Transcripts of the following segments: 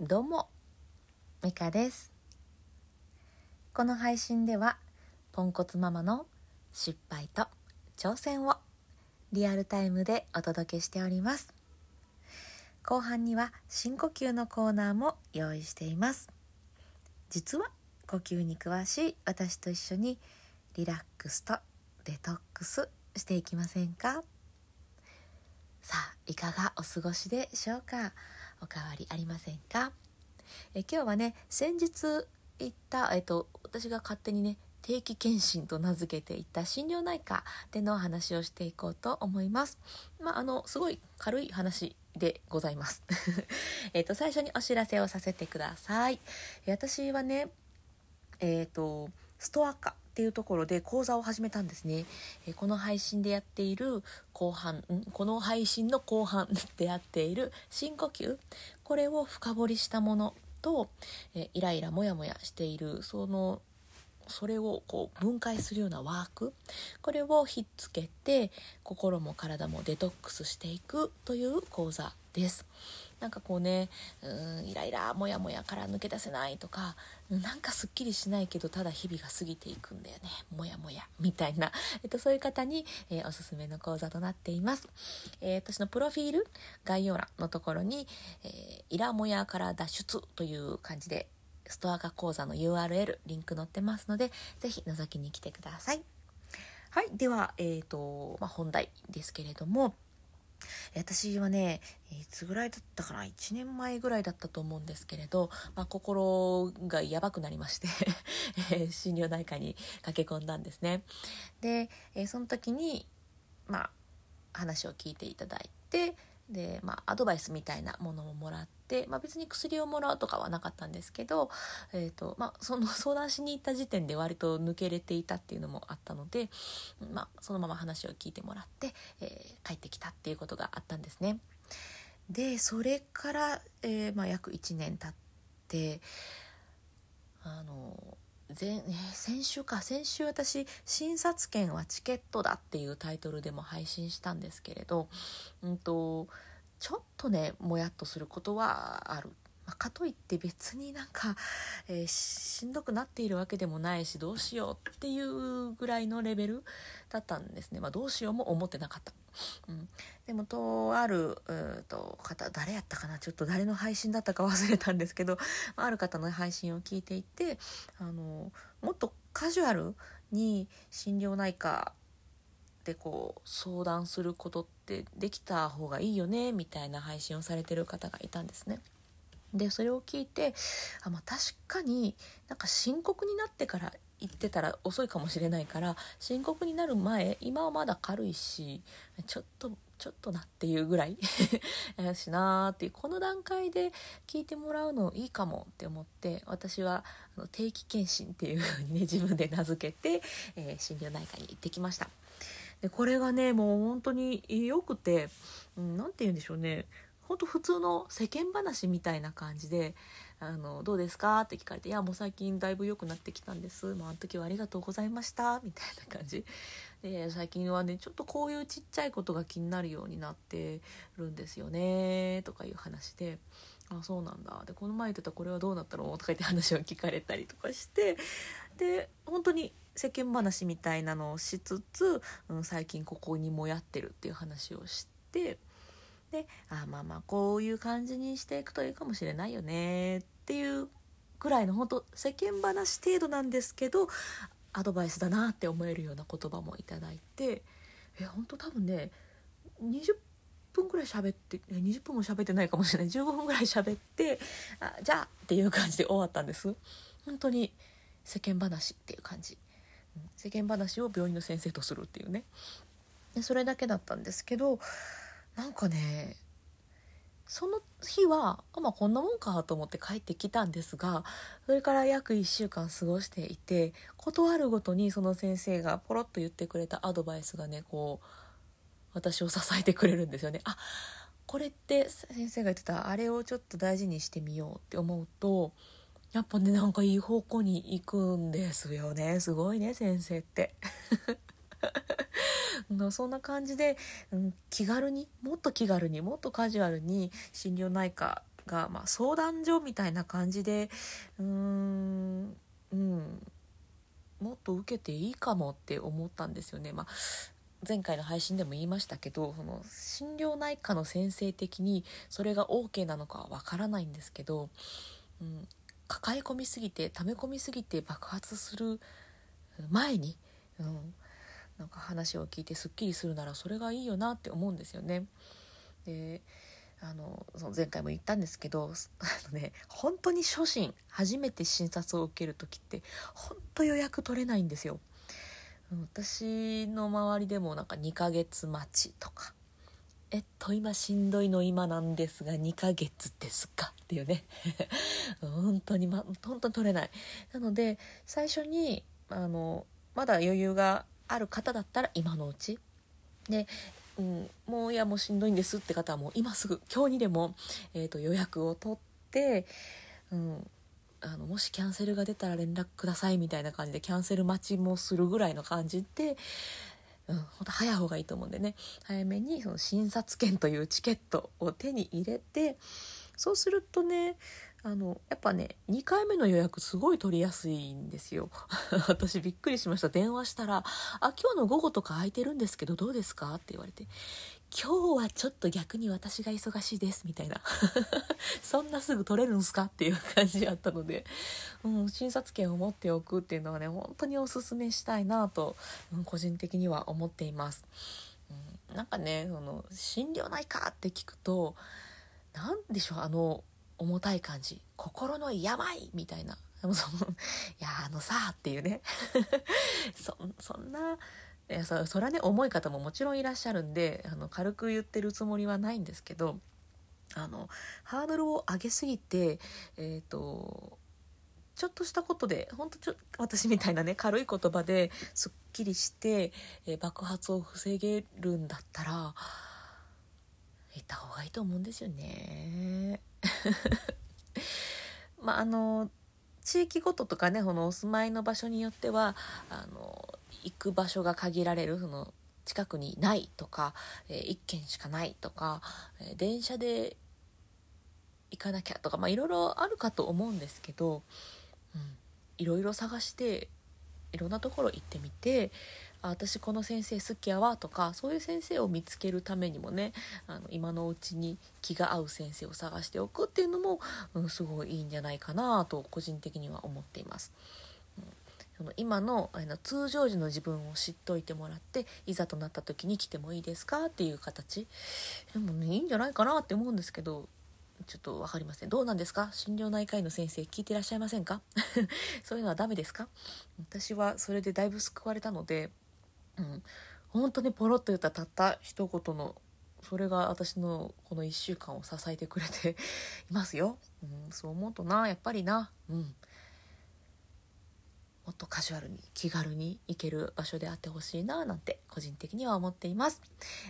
どうもミカです。この配信ではポンコツママの失敗と挑戦をリアルタイムでお届けしております。後半には深呼吸のコーナーも用意しています。実は呼吸に詳しい私と一緒にリラックスとデトックスしていきませんか？さあいかがお過ごしでしょうか？おかわりありませんか？え今日はね先日行った、えっと、私が勝手にね定期検診と名付けていた心療内科での話をしていこうと思います。まあ、あのすごい軽い話でございます。えっと最初にお知らせをさせてください。私はねえっ、ー、とストア科っていうところで講座を始めたんですね、えこの配信でやっている後半この配信の後半でやっている深呼吸。これを深掘りしたものと、えイライラモヤモヤしている。そのそれをこう分解するようなワーク。これをひっつけて心も体もデトックスしていくという講座です。なんかこうねうんイライラモヤモヤから抜け出せないとかなんかすっきりしないけどただ日々が過ぎていくんだよね。モヤモヤみたいな、えっと、そういう方に、えー、おすすめの講座となっています、えー、私のプロフィール概要欄のところに、えー、イラモヤから脱出という感じでストア化講座の URL リンク載ってますので是非覗きに来てください。はいでは、えーとまあ、本題ですけれども私はねいつぐらいだったかな？1年前ぐらいだったと思うんですけれど、まあ、心がやばくなりまして 心療内科に駆け込んだんですね。で、えその時にまあ話を聞いていただいてで、まあ、アドバイスみたいなものをもらって、まあ、別に薬をもらうとかはなかったんですけど、えーとまあ、その 相談しに行った時点で割と抜けれていたっていうのもあったので、まあ、そのまま話を聞いてもらって、えー、帰ってきたっていうことがあったんですね。でそれから、えーまあ、約1年経ってあの前、え先週か先週私「診察券はチケットだ」っていうタイトルでも配信したんですけれど、うんと、ちょっとねもやっとすることはある。まあ、かといって別になんか、えー、しんどくなっているわけでもないしどうしようっていうぐらいのレベルだったんですね、まあ、どうしようも思ってなかった。うん、でもとあると方誰やったかな？ちょっと誰の配信だったか忘れたんですけど ある方の配信を聞いていてあのもっとカジュアルに心療内科でこう相談することってできた方がいいよねみたいな配信をされてる方がいたんですね。でそれを聞いてあ、まあ、確かになんか深刻になってから言ってたら遅いかもしれないから深刻になる前今はまだ軽いしちょっとちょっとなっていうぐらい しなーっていうこの段階で聞いてもらうのいいかもって思って私はあの定期検診っていう風にね自分で名付けて、えー、心療内科に行ってきました。でこれがねもう本当に良くて何、うん、て言うんでしょうね。ほんと普通の世間話みたいな感じであのどうですか?」って聞かれて「いやもう最近だいぶ良くなってきたんです」まあ、あの時はありがとうございました」みたいな感じ。で最近はねちょっとこういうちっちゃいことが気になるようになってるんですよね。とかいう話で。あそうなんだ。でこの前言ってたこれはどうなったの？とか言って話を聞かれたりとかして。で本当に世間話みたいなのをしつつ、うん、最近ここにもやってるっていう話をして。であまあまあこういう感じにしていくといいかもしれないよねっていうぐらいの本当世間話程度なんですけどアドバイスだなって思えるような言葉もいただいてえ本当多分ね20分ぐらい喋って20分も喋ってないかもしれない。15分ぐらい喋ってあじゃあっていう感じで終わったんです。本当に世間話っていう感じ。世間話を病院の先生とするっていうね。でそれだけだったんですけどなんかねその日はあまあこんなもんかと思って帰ってきたんですがそれから約1週間過ごしていて断るごとにその先生がポロッと言ってくれたアドバイスがねこう私を支えてくれるんですよね。あこれって先生が言ってたあれをちょっと大事にしてみようって思うとやっぱねなんかいい方向に行くんですよねすごいね先生ってそんな感じで、うん、気軽にもっと気軽にもっとカジュアルに心療内科が、まあ、相談所みたいな感じでうんうんもっと受けていいかもって思ったんですよね。まあ前回の配信でも言いましたけどその心療内科の先生的にそれが OK なのかはわからないんですけど、うん、抱え込みすぎて溜め込みすぎて爆発する前に、うん、なんか話を聞いてすっきりするならそれがいいよなって思うんですよね。であのその前回も言ったんですけど あのね本当に初心初めて診察を受ける時って本当予約取れないんですよ。私の周りでもなんか2ヶ月待ちとか「えっと今しんどいの今なんですが2ヶ月ですか?」っていうね 本当に、ま、本当に取れないなので最初にあのまだ余裕がある方だったら今のうち。でうん、もういやもうしんどいんですって方はもう今すぐ今日にでも、えーと、予約を取って、うん、あのもしキャンセルが出たら連絡くださいみたいな感じでキャンセル待ちもするぐらいの感じで、うん、ほんと早い方がいいと思うんでね。早めにその診察券というチケットを手に入れてそうするとねあのやっぱね2回目の予約すごい取りやすいんですよ。私びっくりしました。電話したら「あ今日の午後とか空いてるんですけどどうですか?」って言われて「今日はちょっと逆に私が忙しいです」みたいな。そんなすぐ取れるんすか？っていう感じやったので、うん、診察券を持っておくっていうのはね本当におすすめしたいなと、うん、個人的には思っています。うん、なんかねその心療内科って聞くと何でしょうあの重たい感じ。心の病みたいな。でもそのいやあのさっていうね。そそんないやそそれはね重い方ももちろんいらっしゃるんであの軽く言ってるつもりはないんですけどあのハードルを上げすぎてえっ、ー、とちょっとしたことで本当ちょ私みたいなね軽い言葉ですっきりして、えー、爆発を防げるんだったら行った方がいいと思うんですよね。まああの地域ごととかねこのお住まいの場所によってはあの行く場所が限られるその近くにないとか、えー、1軒しかないとか、えー、電車で行かなきゃとか、まあ、いろいろあるかと思うんですけど、うん、いろいろ探していろんなところ行ってみてあ私この先生好きやわとかそういう先生を見つけるためにもねあの今のうちに気が合う先生を探しておくっていうのも、うん、すごいいいんじゃないかなと個人的には思っています。うん、その今のあの通常時の自分を知っといてもらっていざとなった時に来てもいいですかっていう形。でもねいいんじゃないかなって思うんですけどちょっと分かりません。どうなんですか？心療内科医の先生聞いてらっしゃいませんか？そういうのはダメですか？私はそれでだいぶ救われたのでうん、本当にポロッと言ったたった一言のそれが私のこの1週間を支えてくれていますよ、うん、そう思うとなやっぱりな、うん、もっとカジュアルに気軽に行ける場所であってほしいななんて個人的には思っています。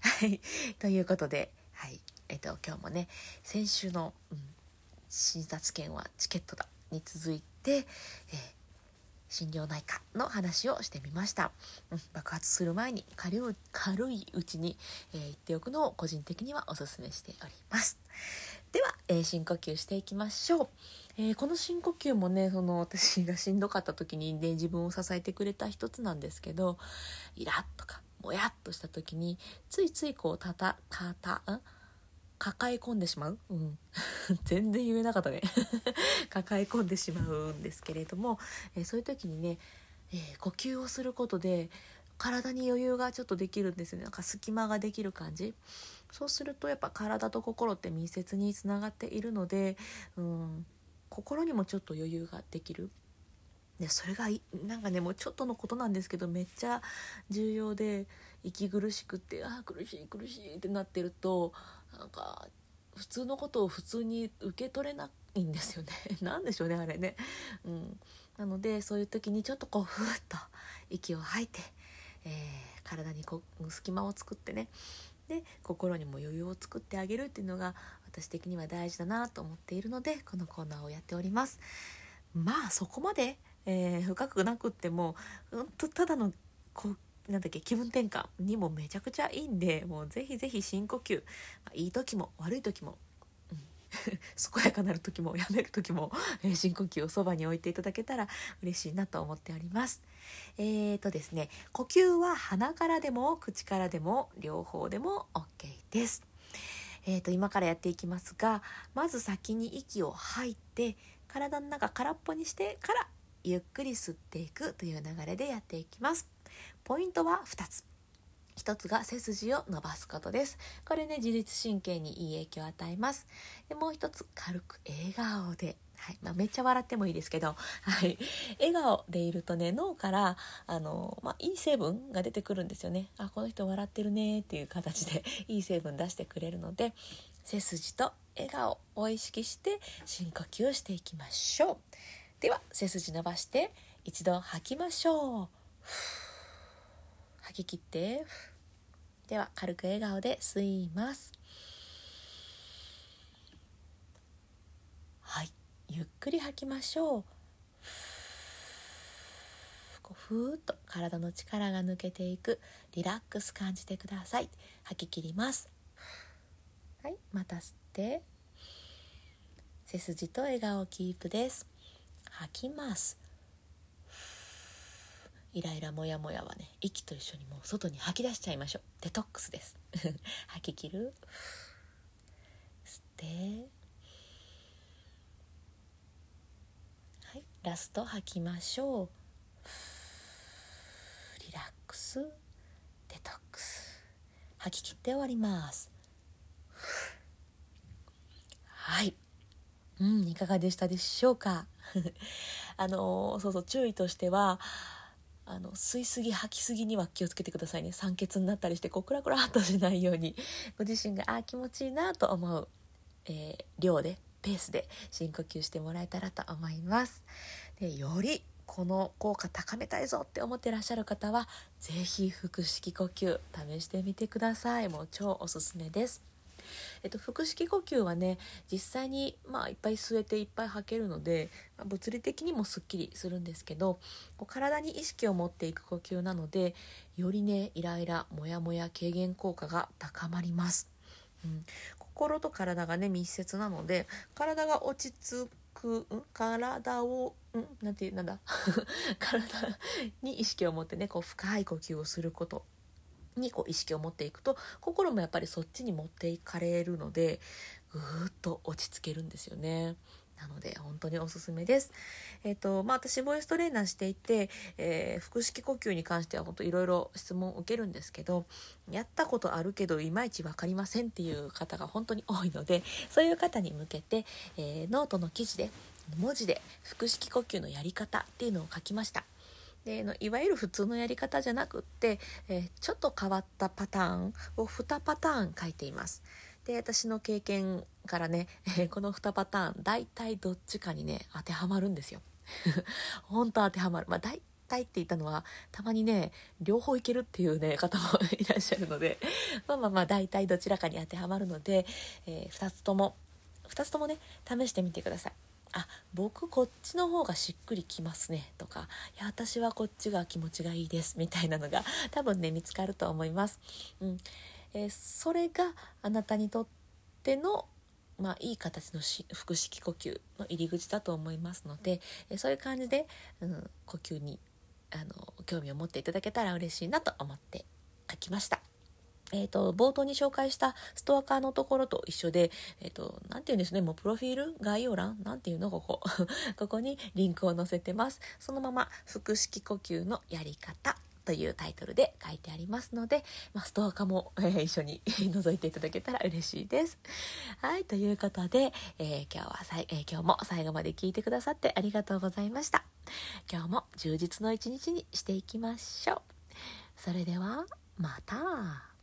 はい、ということで、はい。えっと、今日もね先週の、うん、診察券はチケットだに続いて、えー心療内科の話をしてみました、うん、爆発する前に軽い軽いうちに、えー、言っておくのを個人的にはおすすめしております。では、えー、深呼吸していきましょう、えー、この深呼吸もねその私がしんどかった時にね自分を支えてくれた一つなんですけどイラッとかもやっとした時についついこうたたかたん抱え込んでしまう、うん、全然言えなかったね。抱え込んでしまうんですけれども、えー、そういう時にね、えー、呼吸をすることで体に余裕がちょっとできるんですよね。なんか隙間ができる感じ。そうするとやっぱ体と心って密接につながっているので、うん、心にもちょっと余裕ができる。でそれがなんかねもうちょっとのことなんですけどめっちゃ重要で息苦しくってああ苦しい苦しいってなってるとなんか普通のことを普通に受け取れないんですよね。何でしょうねあれね、うん、なのでそういう時にちょっとこうふーっと息を吐いて、えー、体にこ隙間を作ってね。で心にも余裕を作ってあげるっていうのが私的には大事だなと思っているのでこのコーナーをやっております。まあそこまで、えー、深くなくってもうんとただのこうなんだっけ気分転換にもめちゃくちゃいいんでもうぜひぜひ深呼吸、まあ、いい時も悪い時も、うん 健やかなる時もやめる時も、え深呼吸をそばに置いていただけたら嬉しいなと思っております。えーとですね、呼吸は鼻からでも口からでも両方でも OK です。えーと今からやっていきますがまず先に息を吐いて体の中空っぽにしてからゆっくり吸っていくという流れでやっていきます。ポイントは2つ。一つが背筋を伸ばすことです。これね、自律神経にいい影響を与えます。でもう一つ、軽く笑顔で。はいまあ、めっちゃ笑ってもいいですけど、はい、笑顔でいるとね脳からあの、まあ、いい成分が出てくるんですよねあこの人笑ってるねっていう形で いい成分出してくれるので背筋と笑顔を意識して深呼吸をしていきましょうでは背筋伸ばして一度吐きましょう吐き切って。では軽く笑顔で吸います。はい。ゆっくり吐きましょう。こうふーっと体の力が抜けていく。リラックス感じてください。吐き切ります。はい。また吸って。背筋と笑顔キープです。吐きます。イライラモヤモヤはね息と一緒にもう外に吐き出しちゃいましょう。デトックスです。吐き切る。吸って。はいラスト吐きましょう。リラックス。デトックス。吐き切って終わります。はい。うんいかがでしたでしょうか？あのそうそう注意としてはあの吸いすぎ吐きすぎには気をつけてくださいね。酸欠になったりしてこうクラクラっとしないように。ご自身があ気持ちいいなと思う、えー、量でペースで深呼吸してもらえたらと思います。でよりこの効果高めたいぞって思ってらっしゃる方は是非腹式呼吸試してみてください。もう超おすすめです。えっと、腹式呼吸はね実際に、まあ、いっぱい吸えていっぱい吐けるので、まあ、物理的にもすっきりするんですけどこう体に意識を持っていく呼吸なのでよりねイライラモヤモヤ軽減効果が高まります。うん、心と体がね密接なので体が落ち着くん？体をん？なんてなんだ？体に意識を持ってねこう深い呼吸をすること。にこう意識を持っていくと心もやっぱりそっちに持っていかれるのでぐーっと落ち着けるんですよね。なので本当におすすめです。えっ、ー、とまあ私ボイストレーナーしていて、えー、腹式呼吸に関しては本当いろいろ質問を受けるんですけどやったことあるけどいまいち分かりませんっていう方が本当に多いのでそういう方に向けて、えー、ノートの記事で文字で腹式呼吸のやり方っていうのを書きました。でのいわゆる普通のやり方じゃなくって、え、ちょっと変わったパターンを2パターン書いています。で私の経験からね、え、この2パターン大体どっちかにね当てはまるんですよ。本当当てはまる。まあ大体って言ったのはたまにね両方いけるっていうね方もいらっしゃるので まあまあまあ大体どちらかに当てはまるので、えー、2つとも2つともね試してみてください。あ僕こっちの方がしっくりきますねとかいや私はこっちが気持ちがいいですみたいなのが 多分ね見つかると思います。うんえー、それがあなたにとってのまあ、いい形の腹式呼吸の入り口だと思いますので、えそういう感じで、うん、呼吸にあの興味を持っていただけたら嬉しいなと思って書きました。えーと、冒頭に紹介したストアカーのところと一緒で、え、ー、と、なて言うんですね、もうプロフィール概要欄なんていうのここ。ここにリンクを載せてます。そのまま、腹式呼吸のやり方というタイトルで書いてありますので、まあ、ストアカーも、えー、一緒に 覗いていただけたら嬉しいです。はい、ということで、えー、今日はさい、えー、今日も最後まで聞いてくださってありがとうございました。今日も充実の一日にしていきましょう。それでは、また。